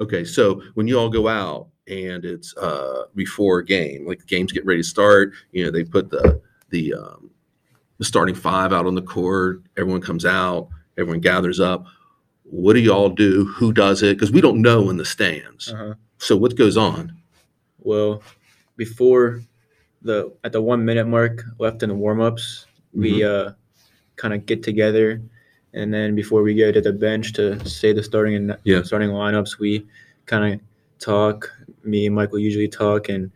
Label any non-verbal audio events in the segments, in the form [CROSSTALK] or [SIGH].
Okay, so when you all go out and it's uh, before a game, like the game's getting ready to start, you know, they put the the um, the starting five out on the court. Everyone comes out. Everyone gathers up. What do y'all do? Who does it? Because we don't know in the stands. Uh-huh. So what goes on? Well, before the at the one minute mark left in the warm ups, we uh, kind of get together, and then before we go to the bench to say the starting and Yeah. starting lineups, we kind of talk. Me and Michael usually talk, and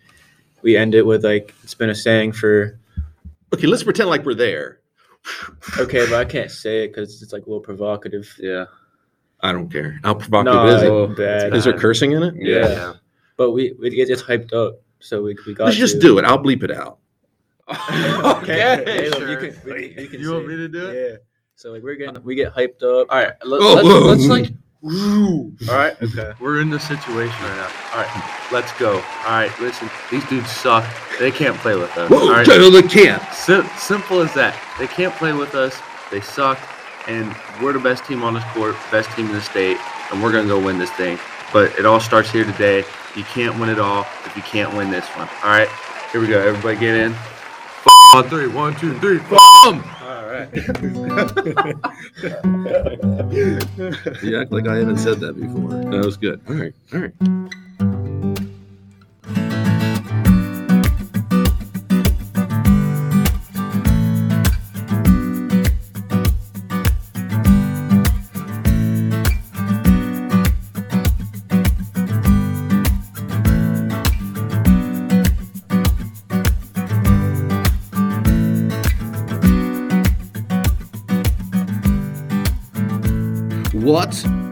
we end it with like it's been a saying for Okay, let's pretend like we're there. okay, but I can't say it because it's like a little provocative. Yeah. I don't care. How provocative No, is it? Oh, bad. Is there cursing in it? Yeah. Yeah. But we we get just hyped up, so we we got Let's just do it. I'll bleep it out. [LAUGHS] Okay, Caleb, sure. you can, we, you can You want me to do it? Yeah. So like we're getting uh, we get hyped up. All right. Let, Oh, let's, whoa. let's like. All right. Okay. We're in this situation right now. All right. Let's go. All right. Listen, these dudes suck. They can't play with us. Whoa, all right. Taylor can't. Sim- simple as that. They can't play with us. They suck, and we're the best team on this court, best team in the state, and we're gonna go win this thing. But it all starts here today. You can't win it all if you can't win this one. All right, here we go. Everybody get in. F- on three. One, two, three. F- 'em. All right. [LAUGHS] You act like I haven't said that before. That was good. All right. All right.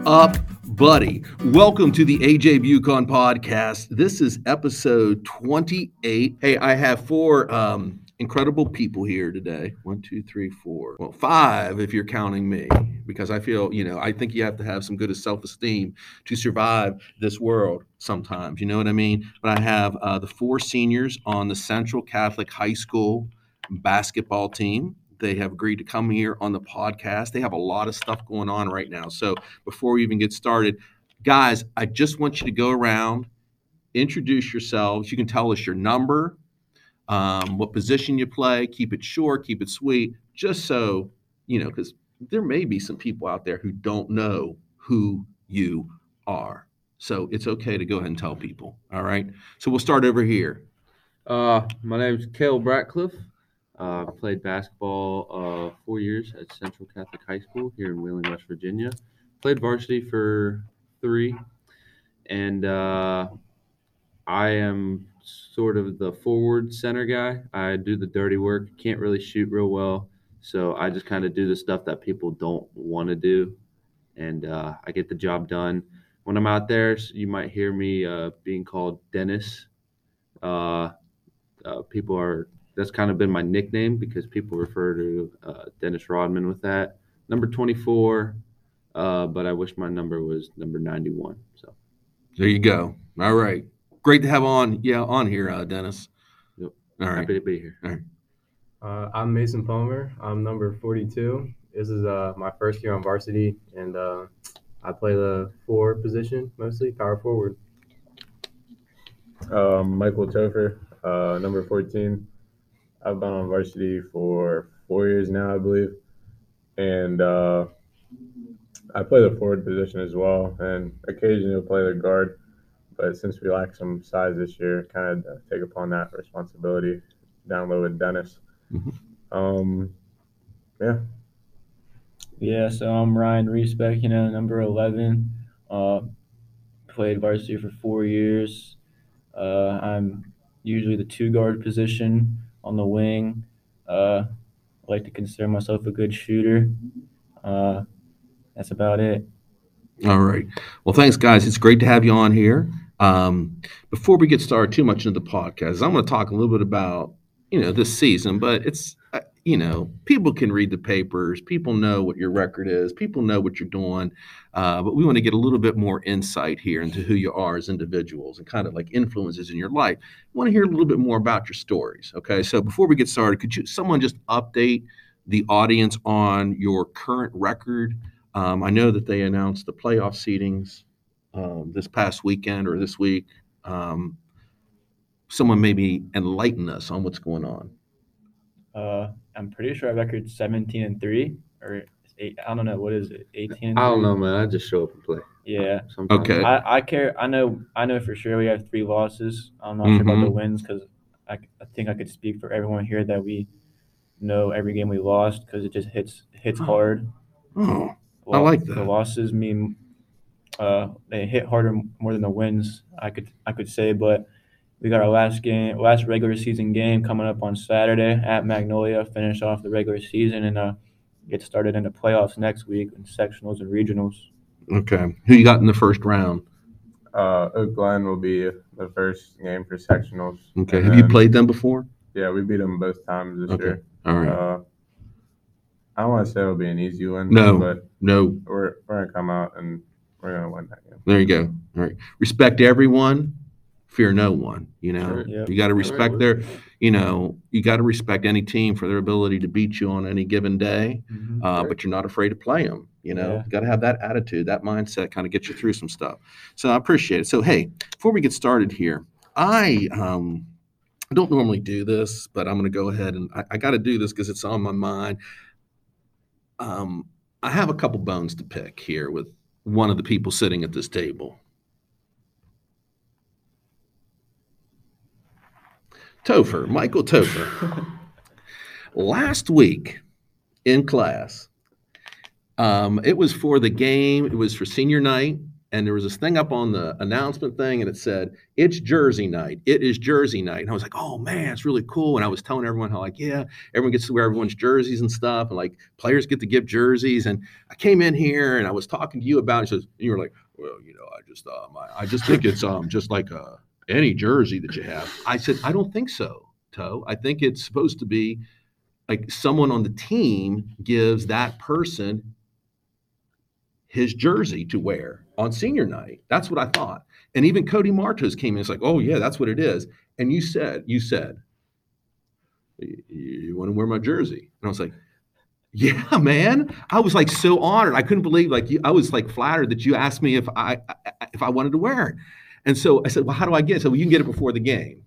Up, buddy? Welcome to the AJ Bucon podcast. This is episode 28. Hey, I have four um, incredible people here today. One, two, three, four. Well, five if you're counting me, because I feel, you know, I think you have to have some good self esteem to survive this world sometimes. You know what I mean? But I have uh, the four seniors on the Central Catholic High School basketball team. They have agreed to come here on the podcast. They have a lot of stuff going on right now. So before we even get started, guys, I just want you to go around, introduce yourselves. You can tell us your number, um, what position you play. Keep it short, keep it sweet, just so you know, because there may be some people out there who don't know who you are. So it's okay to go ahead and tell people. All right. So we'll start over here. Uh, my name is Caleb Ratcliffe. Uh, played basketball uh, four years at Central Catholic High School here in Wheeling, West Virginia. Played varsity for three, and uh, I am sort of the forward center guy. I do the dirty work. Can't really shoot real well, so I just kind of do the stuff that people don't want to do, and uh, I get the job done. When I'm out there, you might hear me uh, being called Dennis. Uh, people are that's kind of been my nickname because people refer to uh, Dennis Rodman with that number 24. Uh, but I wish my number was number 91. So There you go. All right. Great to have on, yeah, on here, uh, Dennis. Yep. All right. happy to be here. Uh, I'm Mason Palmer. I'm number 42. This is uh, my first year on varsity, and uh, I play the four position mostly, power forward. Um, Michael Topher, uh, number 14. I've been on varsity for four years now, I believe. And uh, I play the forward position as well, and occasionally play the guard. But since we lack some size this year, kind of take upon that responsibility down low with Dennis. Mhm. Um, yeah. Yeah, so I'm Ryan Reesbeck, you know, number 11. Uh, played varsity for four years. Uh, I'm usually the two guard position on the wing. Uh, I like to consider myself a good shooter. Uh, that's about it. All right. Well, thanks, guys. It's great to have you on here. Um, before we get started too much into the podcast, I'm going to talk a little bit about you know this season, but it's you know people can read the papers, people know what your record is, people know what you're doing, uh, but we want to get a little bit more insight here into who you are as individuals and kind of like influences in your life. I want to hear a little bit more about your stories. Okay, so before we get started, could you someone just update the audience on your current record? Um, I know that they announced the playoff seedings um, this past weekend or this week? Um, someone maybe enlighten us on what's going on. Uh, I'm pretty sure our record's 17 and three or eight. I don't know what is it. 18. And I don't three? know, man. I just show up and play. Yeah, Sometimes. Okay. I, I care. I know. I know for sure we have three losses. I'm not sure about the Mhm. wins because I, I think I could speak for everyone here that we know every game we lost because it just hits hits hard. Oh, I like that. The losses mean uh, they hit harder more than the wins. I could I could say, but we got our last game, last regular season game coming up on Saturday at Magnolia. Finish off the regular season and uh, get started in the playoffs next week in sectionals and regionals. okay. Who you got in the first round? Uh, Oak Glen will be the first game for sectionals. Okay. And Have you played them before? Yeah, we beat them both times this Okay. year. All right. Uh, I don't want to say it'll be an easy one. No. but No. we're we're gonna come out and we're gonna win that game. There you go. All right. Respect everyone. Fear no one. You know, Sure. Yep. you got to respect their, you know, you got to respect any team for their ability to beat you on any given day. Uh, Sure. but you're not afraid to play them. You know, Yeah. you got to have that attitude, that mindset, kind of get you through some stuff. So I appreciate it. So hey, before we get started here, I um, I don't normally do this, but I'm going to go ahead and I, I got to do this because it's on my mind. Um, I have a couple bones to pick here with one of the people sitting at this table. Topher, Michael Topher. [LAUGHS] Last week in class, um, it was for the game, it was for senior night, and there was this thing up on the announcement thing, and it said, It's Jersey night. It is Jersey night. And I was like, Oh man, it's really cool. And I was telling everyone how, like, yeah, everyone gets to wear everyone's jerseys and stuff, and like players get to give jerseys. And I came in here and I was talking to you about it. And you were like, Well, you know, I just um, I, I just think it's um just like uh any jersey that you have. I said, I don't think so, Toe. I think it's supposed to be like someone on the team gives that person his jersey to wear on senior night. That's what I thought. And even Cody Martos came in. It's like, oh yeah, that's what it is. And you said, you said, you want to wear my jersey? And I was like, yeah, man. I was like so honored. I couldn't believe like you, I was like flattered that you asked me if I I- if I wanted to wear it. And so I said, well, how do I get it? So well, you can get it before the game.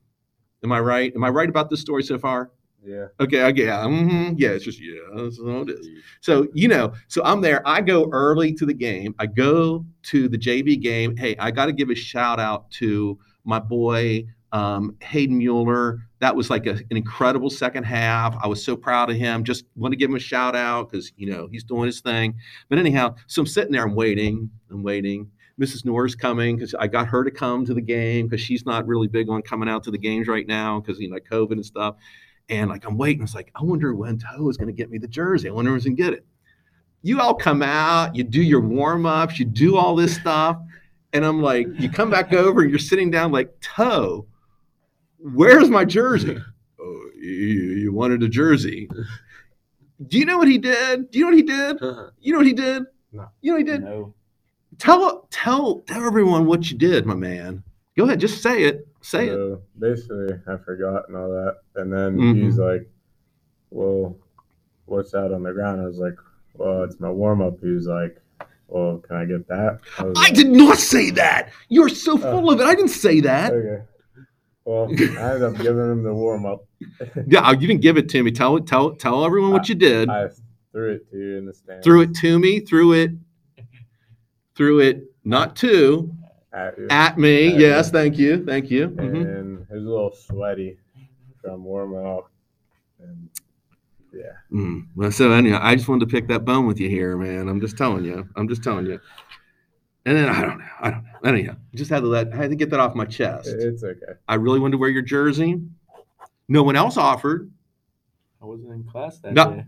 Am I right? Am I right about this story so far? Yeah. Okay, I get, yeah, mhm, yeah, it's just, yeah, that's how it is. So, you know, so I'm there. I go early to the game. I go to the JV game. Hey, I got to give a shout out to my boy, um, Hayden Mueller. That was like a, an incredible second half. I was so proud of him. Just want to give him a shout out because, you know, he's doing his thing. But anyhow, so I'm sitting there, I'm waiting, I'm waiting. Mrs. Noor's coming because I got her to come to the game because she's not really big on coming out to the games right now because, you know, COVID and stuff. And like I'm waiting. It's like, I wonder when Toe is going to get me the jersey. I wonder who's going to get it. You all come out, you do your warm-ups, you do all this stuff. And I'm like, you come back [LAUGHS] over and you're sitting down like, Toe, where's my jersey? [LAUGHS] oh, you, you wanted a jersey. Do you know what he did? Do you know what he did? Uh-huh. You know what he did? No. You know what he did? No. Tell tell tell everyone what you did, my man. Go ahead, just say it. Say it. basically, I forgot and all that. And then Mhm. he's like, "Well, what's that on the ground?" I was like, "Well, it's my warm up." He was like, "Well, can I get that?" was I like, did not say that. You're so full of it. I didn't say that. Okay. Well, I ended up giving him the warm up. [LAUGHS] Yeah, you didn't give it to me. Tell it. Tell tell everyone what you did. I threw it to you in the stand. Threw it to me. Threw it. Threw it not to at you. at me. At Yes, you. thank you. Thank you. Mhm. and it was a little sweaty from warming up. And yeah, Mm. Well, so anyhow, I just wanted to pick that bone with you here, man. I'm just telling you. I'm just telling you. And then I don't know. I don't know. Anyhow, just had to let. I had to get that off my chest. it's okay. I really wanted to wear your jersey. No one else offered. I wasn't in class that No. day.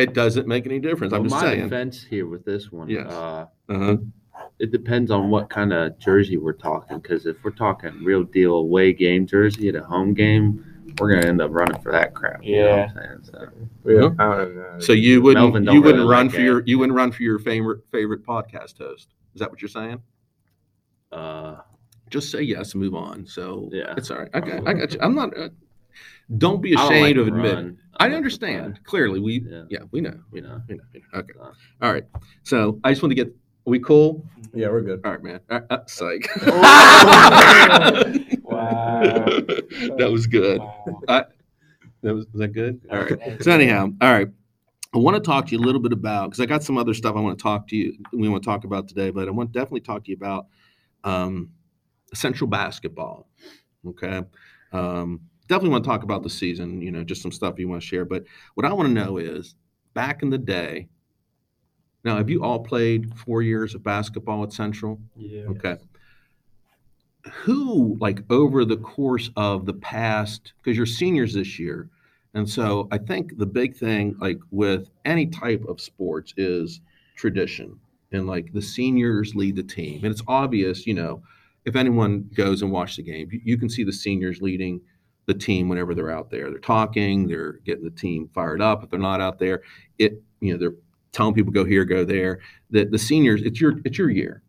It doesn't make any difference. I'm just my saying. defense here with this one. Yes. Uh, Uh-huh. it depends on what kind of jersey we're talking. Because if we're talking real deal away game jersey at a home game, we're gonna end up running for that crap. You know what I'm saying? So, We, Huh? I don't know. So you wouldn't you wouldn't really run like for your you wouldn't run for your favorite favorite podcast host. Is that what you're saying? uh, Just say yes and move on. So Yeah. it's all right. Okay, I got you. I'm not. Uh, don't be I don't ashamed like of admitting. run. I understand play, clearly. We Yeah. yeah we know You know. we know. we know. Okay. Uh. All right. So I just want to get we cool? Yeah, we're good. All right, man. Uh, uh, psych. [LAUGHS] Wow. that was good. Wow. That was, was that good? All right. So anyhow, all right. I want to talk to you a little bit about because I got some other stuff I want to talk to you. We want to talk about today, but I want to definitely talk to you about um, Central basketball. Okay. Um, definitely want to talk about the season. You know, just some stuff you want to share. But what I want to know is, back in the day. Now, have you all played four years of basketball at Central? Yeah. Okay. Who, like, over the course of the past, because you're seniors this year, and so I think the big thing, like with any type of sports, is tradition. And like the seniors lead the team. And it's obvious, you know, if anyone goes and watch the game, you, you can see the seniors leading the team whenever they're out there. They're talking, they're getting the team fired up. If they're not out there, it, you know, they're telling people go here, go there. The the seniors, it's your it's your year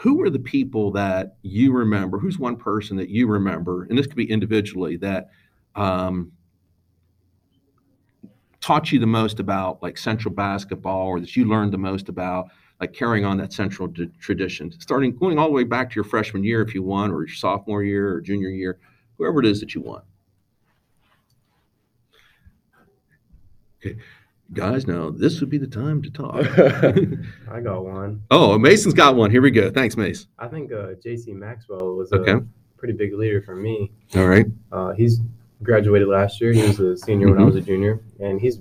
who are the people that you remember? Who's one person that you remember, and this could be individually that um, taught you the most about like Central basketball, or that you learned the most about like carrying on that Central d- tradition, starting going all the way back to your freshman year if you won, or your sophomore year or junior year, whoever it is that you want. Okay, guys, now this would be the time to talk. [LAUGHS] I got one. oh, Mason's got one. Here we go. Thanks, Mace. I think uh, J.C. Maxwell was a Okay. pretty big leader for me. All right. Uh, he's graduated last year. He was a senior when I was a junior, and he's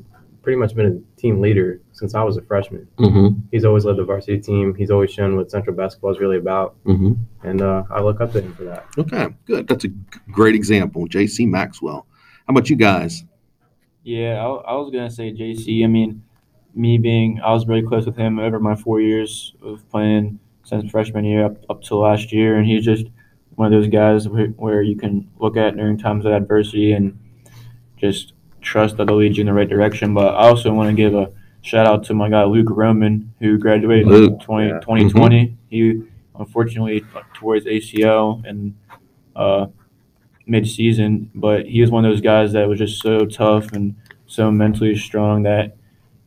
pretty much been a team leader since I was a freshman. Mm-hmm. He's always led the varsity team. He's always shown what Central basketball is really about, Mm-hmm. and uh, I look up to him for that. Okay, good. That's a great example. J.C. Maxwell. How about you guys? Yeah, I, I was gonna say JC. I mean, me being I was really close with him over my four years of playing since freshman year up up to last year, and he's just one of those guys where, where you can look at during times of adversity and just trust that they'll lead you in the right direction. But I also want to give a shout out to my guy Luke Roman, who graduated Luke, in 20, yeah. 2020. He unfortunately tore his ACL and uh, mid-season, but he was one of those guys that was just so tough and so mentally strong that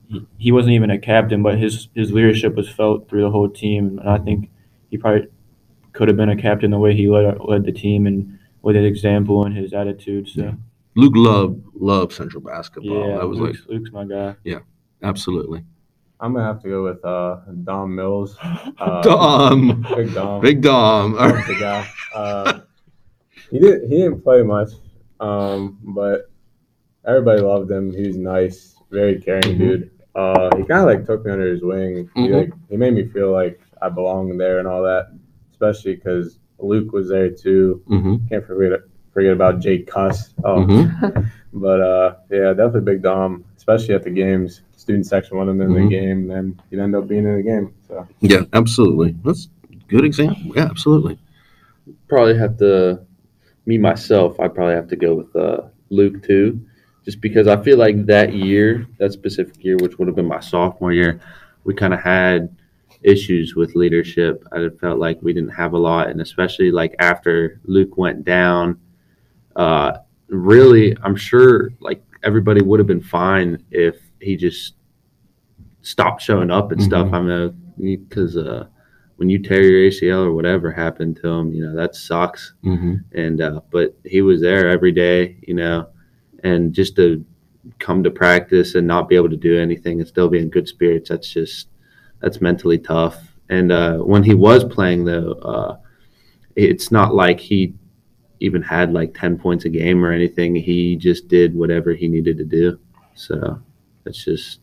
he, he wasn't even a captain, but his his leadership was felt through the whole team, and I think he probably could have been a captain the way he led, led the team and with his example and his attitude. So Yeah. Luke loved loved Central basketball. yeah, that was Luke's, Luke's my guy. Yeah, absolutely. I'm gonna have to go with uh, Dom Mills. [LAUGHS] Uh, Dom, Big Dom. Big Dom. Right. the guy. Uh, he didn't He didn't play much, um, but everybody loved him. He was nice, very caring Mhm. dude. Uh, he kind of like took me under his wing. He Mhm. like he made me feel like I belonged there and all that. Especially because Luke was there too. Mm-hmm. Can't forget forget about Jake Cuss. Oh, Mm-hmm. [LAUGHS] but uh, yeah, definitely Big Dom, especially at the games. Student section wanted him in Mhm. the game, and he'd end up being in the game. So Yeah, absolutely. That's a good example. Yeah, absolutely. probably have to me myself i probably have to go with uh, luke too just because i feel like that year that specific year which would have been my sophomore year we kind of had issues with leadership i felt like we didn't have a lot and especially like after luke went down uh, really i'm sure like everybody would have been fine if he just stopped showing up and stuff i mean because uh, when you tear your ACL or whatever happened to him, you know that sucks. Mm-hmm. And uh, but he was there every day, you know, and just to come to practice and not be able to do anything and still be in good spirits, that's just that's mentally tough. And uh, when he was playing, though, uh, it's not like he even had like ten points a game or anything. He just did whatever he needed to do. So that's just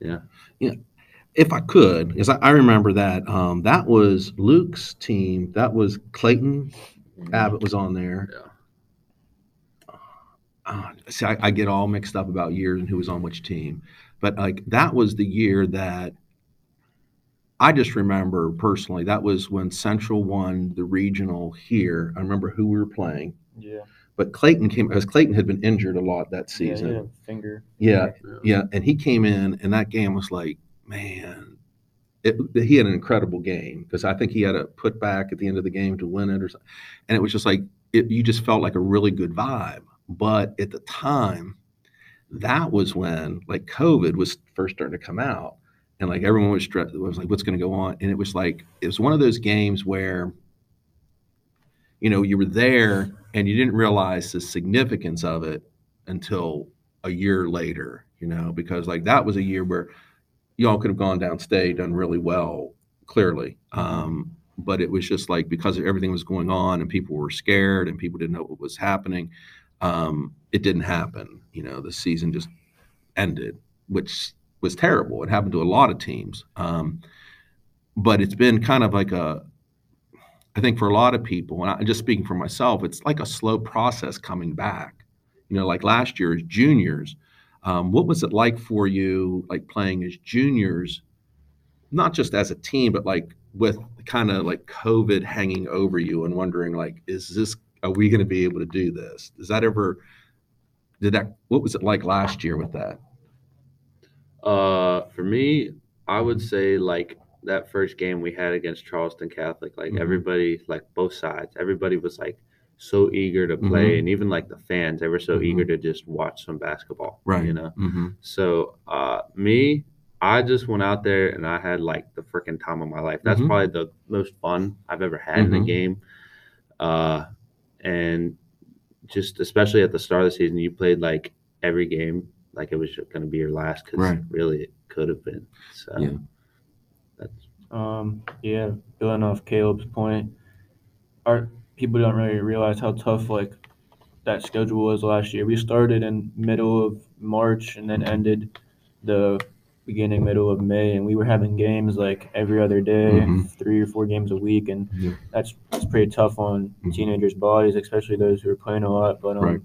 yeah. Yeah. If I could, because I, I remember that um, that was Luke's team. That was Clayton Abbott was on there. Yeah. Uh, see, I, I get all mixed up about years and who was on which team, but like that was the year that I just remember personally. That was when Central won the regional here. I remember who we were playing, Yeah, but Clayton came because Clayton had been injured a lot that season. had a finger. Yeah, yeah, and he came in, and that game was like, man, it, he had an incredible game because I think he had a put back at the end of the game to win it, or something. And it was just like it, you just felt like a really good vibe. But at the time, that was when like COVID was first starting to come out, and like everyone was stressed. Was like, what's going to go on? And it was like it was one of those games where, you know, you were there and you didn't realize the significance of it until a year later. You know, because like that was a year where y'all could have gone downstate, done really well, clearly. Um, but it was just like because everything was going on and people were scared and people didn't know what was happening. Um, it didn't happen. You know, the season just ended, which was terrible. It happened to a lot of teams. Um, but it's been kind of like a, I think for a lot of people, and I'm just speaking for myself, it's like a slow process coming back. You know, like last year as juniors, um, what was it like for you, like playing as juniors, not just as a team, but like with kind of like COVID hanging over you and wondering, like, is this, are we going to be able to do this? Does that ever, did that, what was it like last year with that? Uh, for me, I would say like that first game we had against Charleston Catholic, like Mhm. everybody, like both sides, everybody was like so eager to play, and even like the fans, they were so Mhm. eager to just watch some basketball, Right. You know. Mm-hmm. So, uh, me, I just went out there and I had like the freaking time of my life. That's Mhm. probably the most fun I've ever had in a game. Uh, and just especially at the start of the season, you played like every game like it was going to be your last because Right. really it could have been. So, Yeah. that's Um, yeah, building off Caleb's point, our people don't really realize how tough like that schedule was last year. We started in middle of March and then ended the beginning middle of May, and we were having games like every other day, Mhm. three or four games a week, and Yeah. that's that's pretty tough on Mhm. teenagers' bodies, especially those who are playing a lot. But um, Right.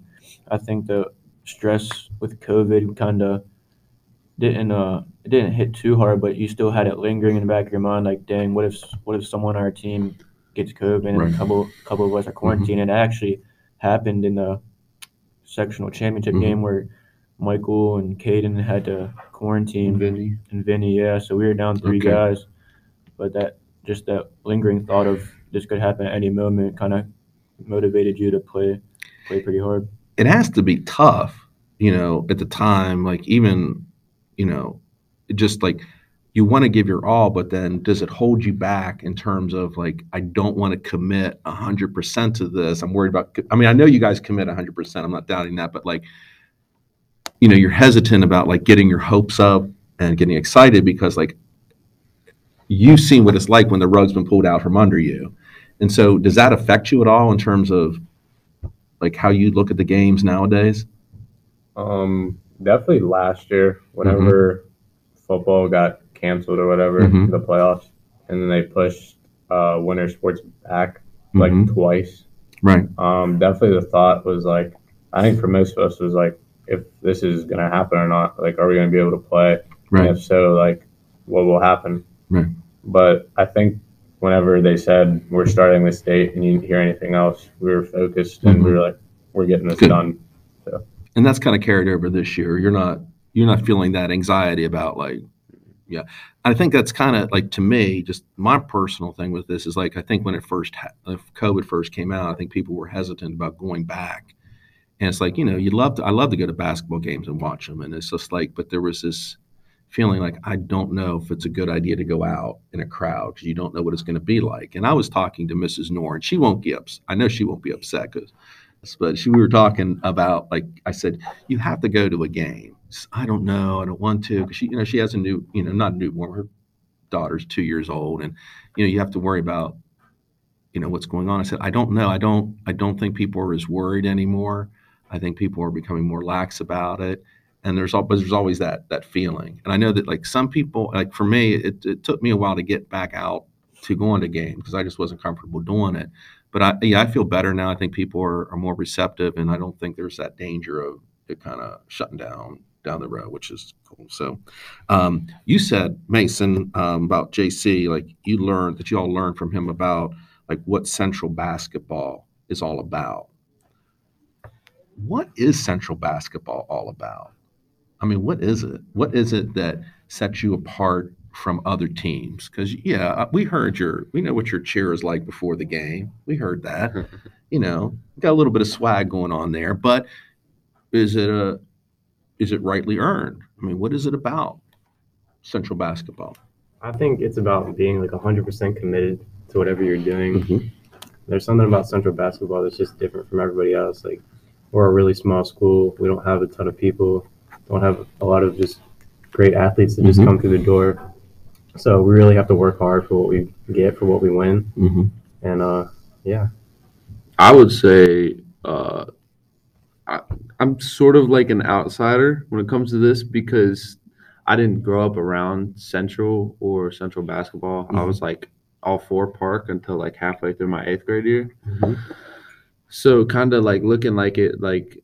I think the stress with COVID kind of didn't uh it didn't hit too hard, but you still had it lingering in the back of your mind, like, dang, what if what if someone on our team gets COVID and Right. a couple couple of us are quarantined? And it actually happened in the sectional championship Mhm. game where Michael and Caden had to quarantine Vinny. and Vinny, yeah. So we were down three Okay. guys, but that just that lingering thought of this could happen at any moment kind of motivated you to play play pretty hard. it has to be tough, you know, at the time, like even, you know, just like you want to give your all, but then does it hold you back in terms of like, I don't want to commit a hundred percent to this. I'm worried about, I mean, I know you guys commit a hundred percent. I'm not doubting that, but like, you know, you're hesitant about like getting your hopes up and getting excited because like you've seen what it's like when the rug's been pulled out from under you. And so does that affect you at all in terms of like how you look at the games nowadays? Um, definitely last year, whenever football got canceled or whatever, Mhm. the playoffs, and then they pushed uh, winter sports back like Mhm. twice. Right. Um, definitely the thought was like, I think for most of us was like, if this is gonna happen or not, like, are we gonna be able to play? And Right. if so, like, what will happen? Right. But I think whenever they said we're starting this date and you didn't hear anything else, we were focused and we were like, we're getting this Mm-hmm. Good. done. And that's kind of carried over this year. You're not you're not feeling that anxiety about like yeah. I think that's kind of like to me just my personal thing with this is like I think when it first ha- if COVID first came out, I think people were hesitant about going back. And it's like, you know, you love to I love to go to basketball games and watch them and it's just like but there was this feeling like I don't know if it's a good idea to go out in a crowd because you don't know what it's going to be like. And I was talking to Mrs. Nor, and she won't be upset. I know she won't be upset because, but she, we were talking about like I said, you have to go to a game. I don't know, I don't want to because she, you know, she has a new, you know, not a newborn. Her daughter's two years old, and you know, you have to worry about, you know, what's going on. I said, I don't know. I don't. I don't think people are as worried anymore. I think people are becoming more lax about it and there's al- but there's always that that feeling and i know that like some people like for me it, it took me a while to get back out to going to games because i just wasn't comfortable doing it but i yeah i feel better now. I think people are, are more receptive and i don't think there's that danger of it kind of shutting down down the road which is cool. So um, you said mason um, about jc like you learned that you all learned from him about like what central basketball is all about. What is central basketball all about? I mean, what is it? What is it that sets you apart from other teams? Because yeah, uh, we heard your, we know what your cheer is like before the game. We heard that. [LAUGHS] you know, got a little bit of swag going on there, but is it a, is it rightly earned? I mean, what is it about? Central basketball? I think it's about being like 100% committed to whatever you're doing. Mhm. There's something about Central basketball that's just different from everybody else. Like, we're a really small school. We don't have a ton of people, don't have a lot of just great athletes that just Mhm. come through the door. So we really have to work hard for what we get, for what we win. Mm-hmm. And uh, yeah, I would say uh, I, I'm sort of like an outsider when it comes to this because I didn't grow up around Central or Central basketball. I Mhm. was like all four park until like halfway through my eighth grade year. Mhm. So kind of like looking like it like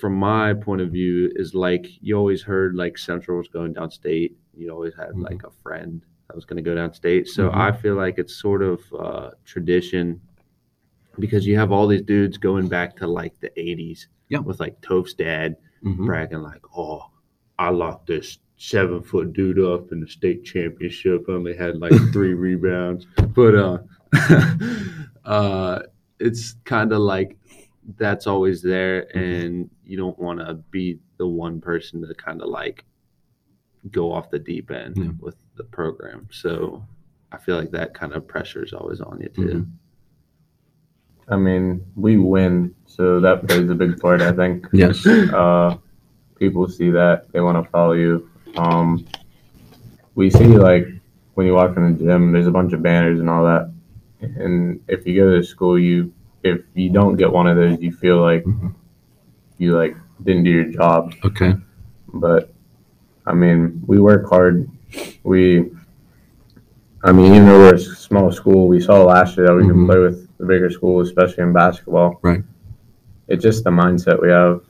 from my point of view is like you always heard like Central was going downstate. You always had Mhm. like a friend that was going to go downstate. So Mhm. I feel like it's sort of uh, tradition because you have all these dudes going back to like the 80s Yeah. with like Toph's dad Mhm. bragging like, "Oh, I locked this seven foot dude up in the state championship. Only had like [LAUGHS] three rebounds, but uh, [LAUGHS] uh, it's kind of like that's always there, and you don't want to be the one person to kind of like go off the deep end Yeah. with the program. So I feel like that kind of pressure is always on you too. I mean, we win, so that plays a big part. I think. Yes. Uh, people see that they want to follow you. Um, we see like when you walk in the gym, there's a bunch of banners and all that. And if you go to school, you if you don't get one of those, you feel like Mhm. you like didn't do your job. Okay. But I mean, we work hard. We, I mean, even though we're a small school, we saw last year that we Mhm. can play with the bigger schools, especially in basketball. Right. It's just the mindset we have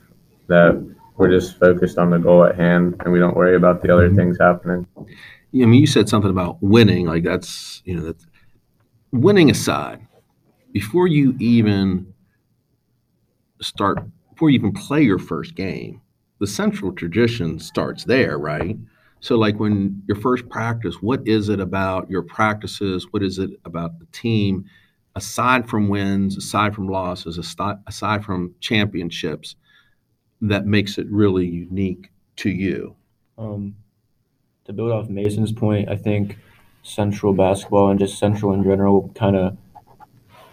that we're just focused on the goal at hand and we don't worry about the other Mhm. things happening. I mean, you said something about winning. Like that's you know that's winning aside. Before you even start, before you even play your first game, the central tradition starts there, right? So, like when your first practice, what is it about your practices? What is it about the team? Aside from wins, aside from losses, aside, from championships, that makes it really unique to you. Um, to build off Mason's point, I think Central basketball and just Central in general kind of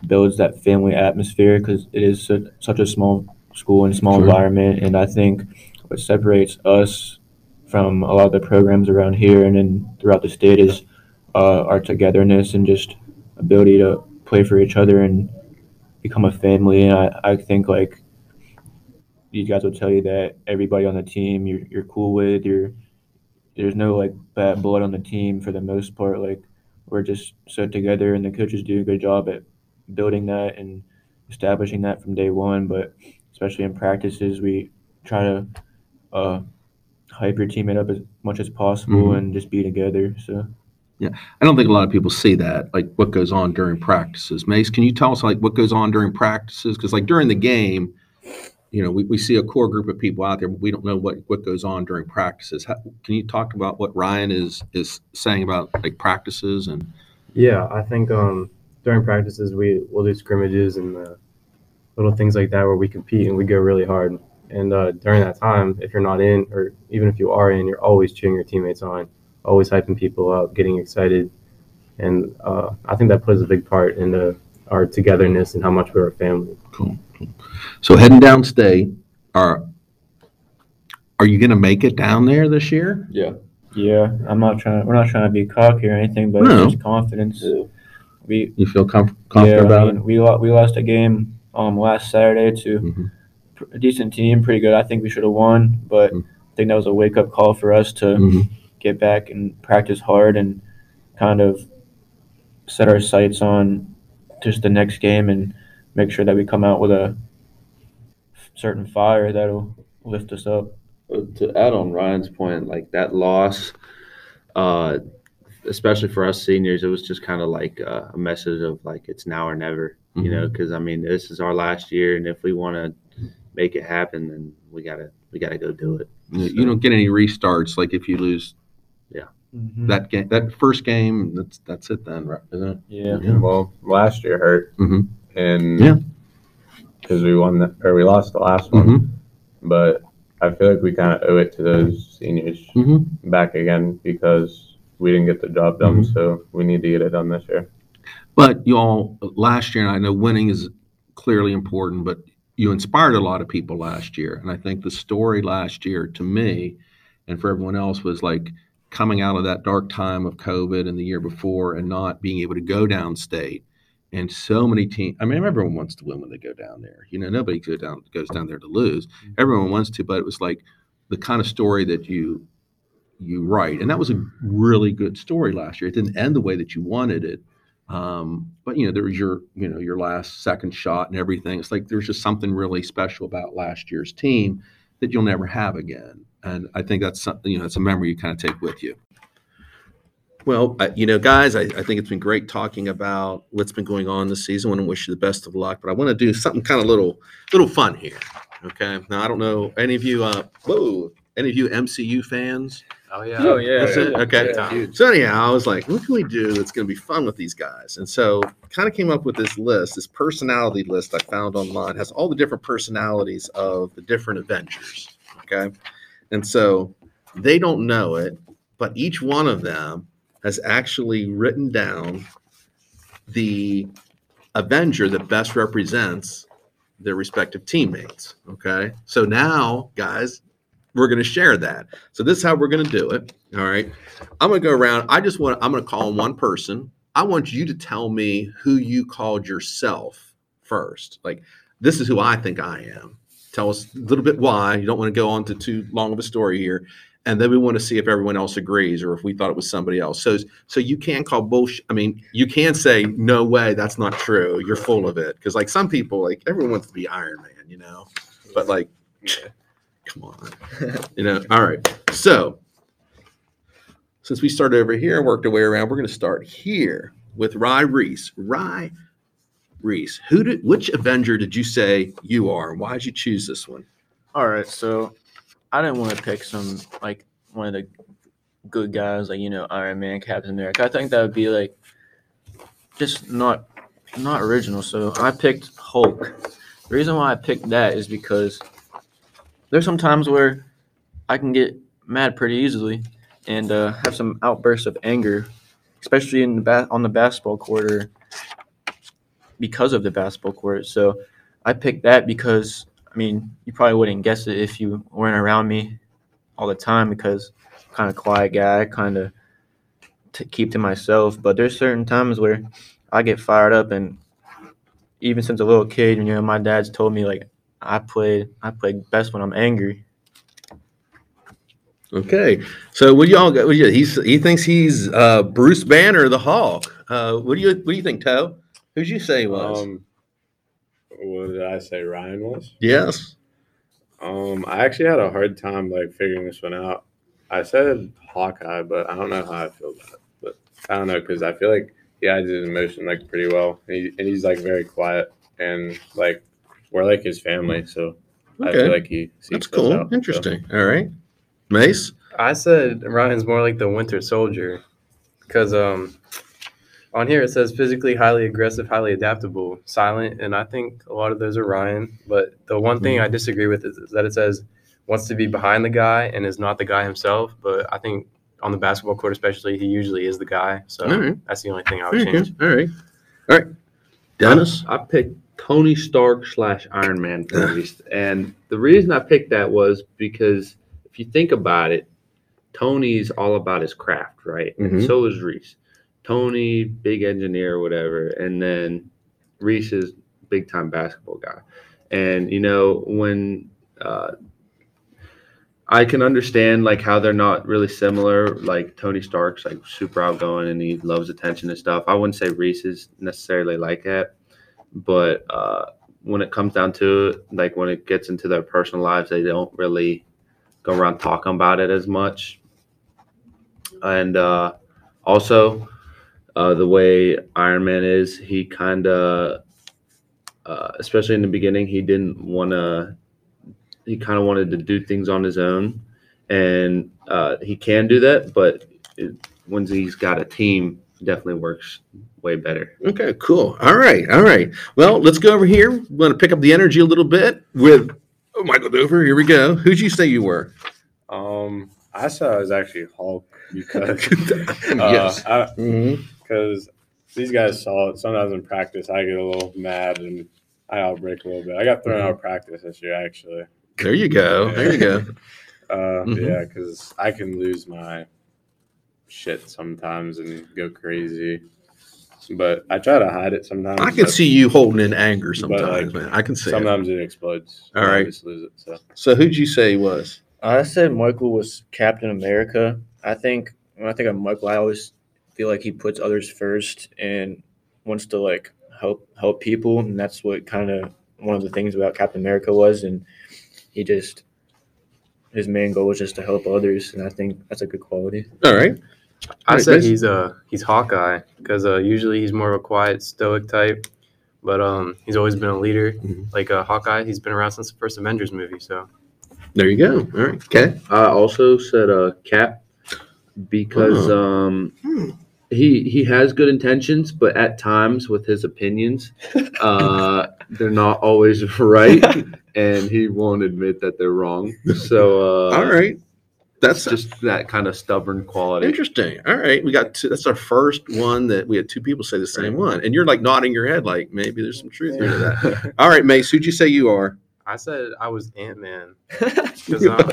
builds that family atmosphere because it is such a small school and small Sure. environment. And I think what separates us from a lot of the programs around here and then throughout the state is uh, our togetherness and just ability to play for each other and become a family. And I, I think like these guys will tell you that everybody on the team you're, you're cool with, you're there's no like bad blood on the team for the most part. Like we're just so together, and the coaches do a good job at building that and establishing that from day one. But especially in practices, we try to uh, hype your teammate up as much as possible Mhm. and just be together. So Yeah, I don't think a lot of people see that, like what goes on during practices. Mace, can you tell us like what goes on during practices? Because like during the game, you know, we, we see a core group of people out there, but we don't know what, what goes on during practices. How, can you talk about what Ryan is is saying about like practices and yeah, I think um, during practices we will do scrimmages and uh, little things like that where we compete and we go really hard. And uh, during that time, if you're not in, or even if you are in, you're always cheering your teammates on, always hyping people up, getting excited. And uh, I think that plays a big part in the, our togetherness and how much we're a family. cool. cool. So heading downstate, are are you going to make it down there this year? yeah, yeah. I'm not trying. We're not trying to be cocky or anything, but No. just confidence. We You feel comf- confident yeah, about I mean, we lo- we lost a game um last Saturday to Mhm. A decent team, pretty good. I think we should have won, but Mhm. I think that was a wake up call for us to? Mhm. get back and practice hard and kind of set our sights on just the next game and make sure that we come out with a certain fire that'll lift us up. To add on Ryan's point, like that loss, uh, especially for us seniors, it was just kind of like uh, a message of like it's now or never, you know, because I mean this is our last year, and if we want to make it happen, then we gotta we gotta go do it. You you don't get any restarts like if you lose Mm-hmm. that game, that first game. That's that's it then, right? Isn't it? Yeah. Yeah. Well, last year hurt. Mhm. And Yeah. because we won the, or we lost the last one. Mhm. But I feel like we kind of owe it to those seniors Mhm. back again because we didn't get the job done. Mhm. So we need to get it done this year. But you all last year, and I know winning is clearly important, but you inspired a lot of people last year. And I think the story last year to me and for everyone else was like coming out of that dark time of COVID and the year before and not being able to go downstate. And so many teams, I mean, everyone wants to win when they go down there. You know, nobody goes down, goes down there to lose. Mm-hmm. Everyone wants to, but it was like the kind of story that you you write. And that was a really good story last year. It didn't end the way that you wanted it. Um, but you know, there was your, you know, your last second shot and everything. It's like there's just something really special about last year's team that you'll never have again. And I think that's something, you know, it's a memory you kind of take with you. Well, I, you know, guys, I, I think it's been great talking about what's been going on this season. I want to wish you the best of luck, but I want to do something kind of little, little fun here. Okay. Now, I don't know any of you, uh, whoa, any of you MCU fans? Oh yeah. Oh yeah. That's it? Okay. Yeah. So anyhow, I was like, what can we do that's going to be fun with these guys? And so kind of came up with this list, this personality list I found online, has all the different personalities of the different Avengers. Okay. And so they don't know it, but each one of them has actually written down the Avenger that best represents their respective teammates. Okay. So now, guys, we're going to share that. So this is how we're going to do it. All right. I'm going to go around. I just want, I'm going to call on one person. I want you to tell me who you called yourself first. Like, this is who I think I am. Tell us a little bit why. You don't want to go on to too long of a story here. And then we want to see if everyone else agrees or if we thought it was somebody else. So, so you can call bullshit. I mean, you can say, no way, that's not true. You're full of it. Because, like, some people, like, everyone wants to be Iron Man, you know? But, like, come on. you know, all right. So, since we started over here and worked our way around, we're going to start here with Rye Reese. Rye Reese, who did which Avenger did you say you are, why did you choose this one? All right, so I didn't want to pick some like one of the good guys, like you know Iron Man, Captain America. I think that would be like just not not original. So I picked Hulk. The reason why I picked that is because there's some times where I can get mad pretty easily and uh, have some outbursts of anger, especially in the ba- on the basketball court or because of the basketball court. So I picked that because I mean, you probably wouldn't guess it if you weren't around me all the time because I'm kind of quiet guy, kind of t- keep to myself. But there's certain times where I get fired up, and even since a little kid, you know, my dad's told me like I play I play best when I'm angry. Okay, so what do y'all got? What do you, he's he thinks he's uh, Bruce Banner, the Hulk. Uh, what do you what do you think, Toe? Who'd you say he was? Um, what did I say? Ryan was. yes. Um, I actually had a hard time like figuring this one out. I said Hawkeye, but I don't know how I feel about it. But I don't know because I feel like he hides his emotion like pretty well, and, he, and he's like very quiet and like we're like his family, so I feel like he. That's seeks us cool. out, so. Interesting. All right, Mace. I said Ryan's more like the Winter Soldier because um, on here it says physically highly aggressive, highly adaptable, silent, and I think a lot of those are Ryan. But the one thing I disagree with is, is that it says wants to be behind the guy and is not the guy himself. But I think on the basketball court, especially, he usually is the guy. So All right. that's the only thing I would Very change. good. All right. All right. Dennis. I picked Tony Stark slash Iron Man Reese. and the reason I picked that was because if you think about it, Tony's all about his craft, right? Mhm. And so is Reese. Tony, big engineer, whatever. And then Reese is big time basketball guy. And, you know, when uh, I can understand like how they're not really similar. Like Tony Stark's like super outgoing and he loves attention and stuff. I wouldn't say Reese is necessarily like that, but uh, when it comes down to it, like when it gets into their personal lives, they don't really go around talking about it as much. And uh, also, uh, the way Iron Man is, he kind of, uh, especially in the beginning, he didn't want to he kind of wanted to do things on his own, and uh, he can do that. But it, once he's got a team, definitely works way better. Okay, cool. All right, all right. Well, let's go over here. We want to pick up the energy a little bit with Oh, Michael Topher, here we go. Who'd you say you were? Um, I said I was actually Hulk because [LAUGHS] yes. uh, Mhm. because these guys saw it. Sometimes in practice, I get a little mad and I outbreak a little bit. I got thrown out of practice this year, actually. There you go. There you go. [LAUGHS] Uh, Mhm. Yeah, because I can lose my shit sometimes and go crazy. But I try to hide it sometimes. I can but see you holding in anger But, like, sometimes, man. I can see. Sometimes it explodes. All and I right. just lose it. So So who'd you say he was? I said Michael was Captain America. I think when I think of Michael, I always feel like he puts others first and wants to like help help people, and that's what kind of one of the things about Captain America was, and he just his main goal was just to help others, and I think that's a good quality. All right. I Right, said Mason? he's uh he's Hawkeye because uh, usually he's more of a quiet, stoic type, but um he's always been a leader. Mhm. Like uh, Hawkeye, he's been around since the first Avengers movie. So There you go. All right. Okay. I also said uh, Cap because Oh. um, Hmm. he he has good intentions, but at times with his opinions, [LAUGHS] uh, they're not always [LAUGHS] right, and he won't admit that they're wrong. So uh, All right. That's that's just that kind of stubborn quality. interesting. All right. We got two, that's our first one that we had two people say the same one. And you're like nodding your head like maybe there's some truth here to that. All right, Mace, who'd you say you are? I said I was Ant Man because [LAUGHS] I'm,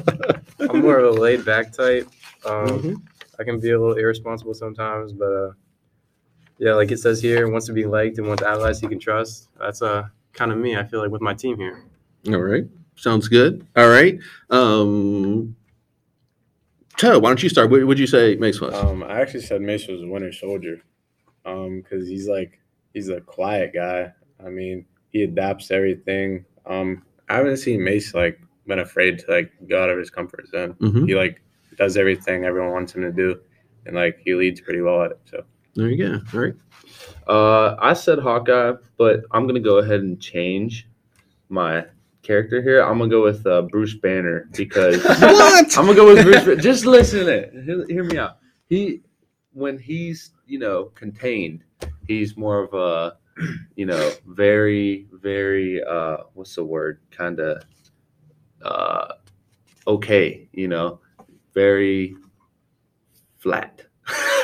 I'm more of a laid back type. Um, Mhm. I can be a little irresponsible sometimes, but uh, yeah, like it says here, wants to be liked and wants allies he can trust. That's uh kind of me. I feel like with my team here. All right. Sounds good. All right. Um Toe, why don't you start? What would you say Mace was? um, I actually said Mace was a Winter Soldier, um, because he's like he's a quiet guy. I mean, he adapts to everything. Um, I haven't seen Mace like been afraid to like go out of his comfort zone. Mhm. He like does everything everyone wants him to do, and like he leads pretty well at it. So There you go. All right. Uh, I said Hawkeye, but I'm gonna go ahead and change my character here. I'm gonna go with uh, Bruce Banner because [LAUGHS] What? I'm gonna go with Bruce. Banner. Just listen to it. Hear, hear me out. He, when he's you know contained, he's more of a you know very very uh what's the word kind of uh okay you know very flat.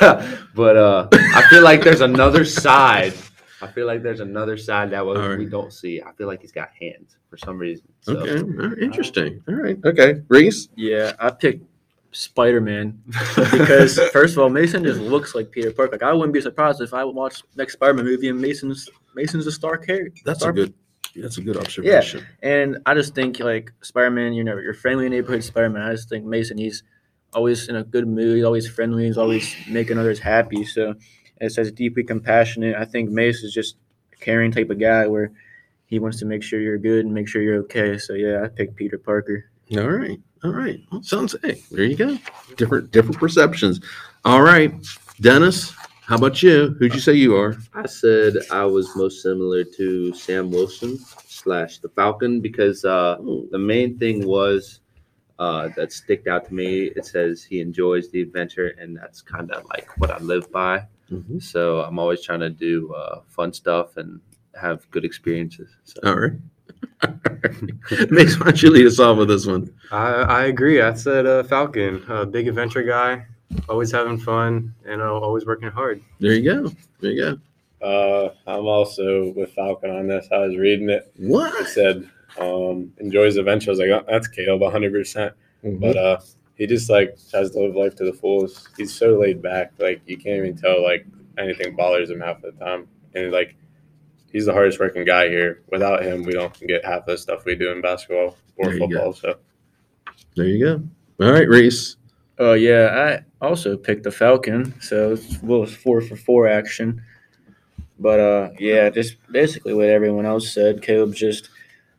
[LAUGHS] but uh I feel like there's another side. I feel like there's another side that we, All right. we don't see. I feel like he's got hands for some reason. So. Okay. All right. Uh, interesting. All right. Okay. Reese? Yeah, I picked Spider Man [LAUGHS] because [LAUGHS] first of all, Mason just looks like Peter Parker. Like I wouldn't be surprised if I would watch next Spider Man movie and Mason's Mason's a star character. That's star a good that's a good observation. Yeah, And I just think like Spider Man, you know, your friendly neighborhood Spider Man. I just think Mason, he's always in a good mood. He's always friendly. He's always making others happy. So it says deeply compassionate. I think Mace is just a caring type of guy where he wants to make sure you're good and make sure you're okay. So yeah, I picked Peter Parker. All right. All right. Well, sounds hey, there you go. Different different perceptions. All right. Dennis, how about you? Who'd you say you are? I said I was most similar to Sam Wilson slash the Falcon because uh, the main thing was uh, that sticked out to me. It says he enjoys the adventure, and that's kind of like what I live by. Mhm. So I'm always trying to do uh, fun stuff and have good experiences. So. All right. [LAUGHS] Mace, why don't you lead us off with this one? I, I agree. I said uh, Falcon, a big adventure guy, always having fun and uh, always working hard. There you go. There you go. uh, I'm also with Falcon on this. I was reading it. It What? said um, enjoys adventure. I was like, oh, that's Caleb, 100. percent But uh, he just like tries to live life to the fullest. He's so laid back, like you can't even tell like anything bothers him half the time. And like he's the hardest working guy here. Without him, we don't get half the stuff we do in basketball or There go. football. So There you go. All right, Reese. Oh yeah, I also picked the Falcon, so it's well, it's four for four action. But uh, yeah, just basically what everyone else said. Caleb's just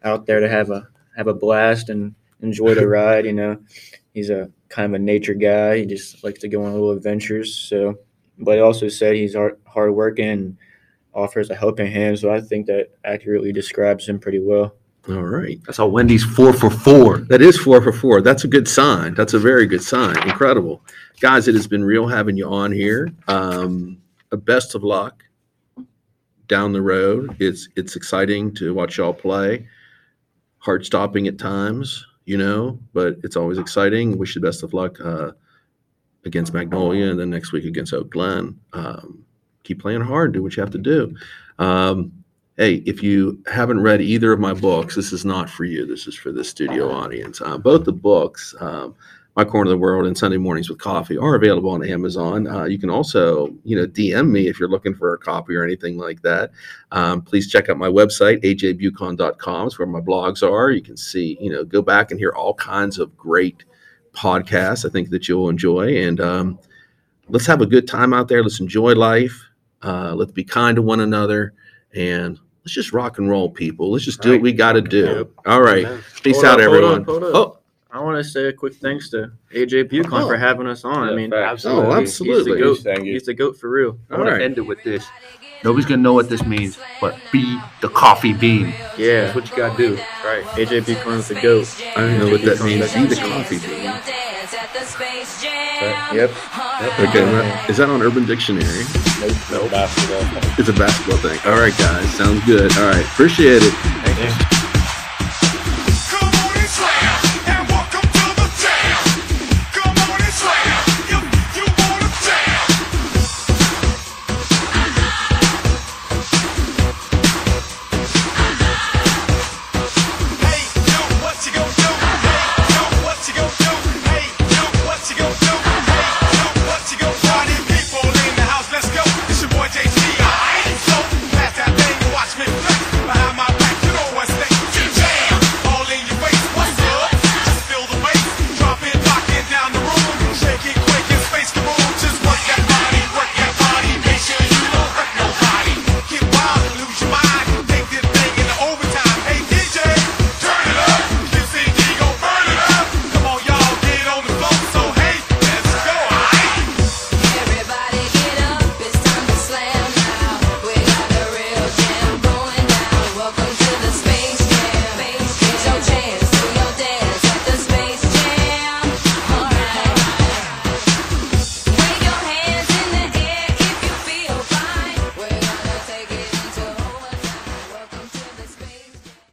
out there to have a have a blast and enjoy the [LAUGHS] ride. You know, he's a kind of a nature guy. He just likes to go on little adventures. So, but he also said he's hard hardworking and offers a helping hand. So I think that accurately describes him pretty well. All right. That's how Wendy's four for four. That is four for four. That's a good sign. That's a very good sign. Incredible. Guys, it has been real having you on here. Um, uh, best of luck down the road. It's it's exciting to watch y'all play. heart stopping at times, you know, but it's always exciting. Wish you the best of luck uh, against Magnolia and then next week against Oak Glen. Um, keep playing hard, do what you have to do. Um, hey, if you haven't read either of my books, this is not for you. This is for the studio audience. Uh, both the books, um, My Corner of the World and Sunday Mornings with Coffee, are available on Amazon. Uh, you can also, you know, DM me if you're looking for a copy or anything like that. Um, please check out my website, ajbucon.com. It's where my blogs are. You can see, you know, go back and hear all kinds of great podcasts. I think that you'll enjoy. And um, let's have a good time out there. Let's enjoy life. Uh, let's be kind to one another. And let's just rock and roll, people. Let's just do what we got to do. All right. Amen. Peace Hold out, up, hold everyone. hold up. Oh, I want to say a quick thanks to AJ Bucon Oh. for having us on. I Yeah, mean, facts. oh, He's absolutely. the goat. Thank you. He's the goat for real. I All want right. to end it with this. Nobody's gonna know what this means, but be the coffee bean. Yeah, That's what you gotta do. that's right. AJ Bucon is the goat. I don't know what that means. Be the coffee bean. Yep. Okay. well, Is that on Urban Dictionary? Nope. Basketball. It's a basketball thing. All right, guys. Sounds good. All right. Appreciate it. Thank you.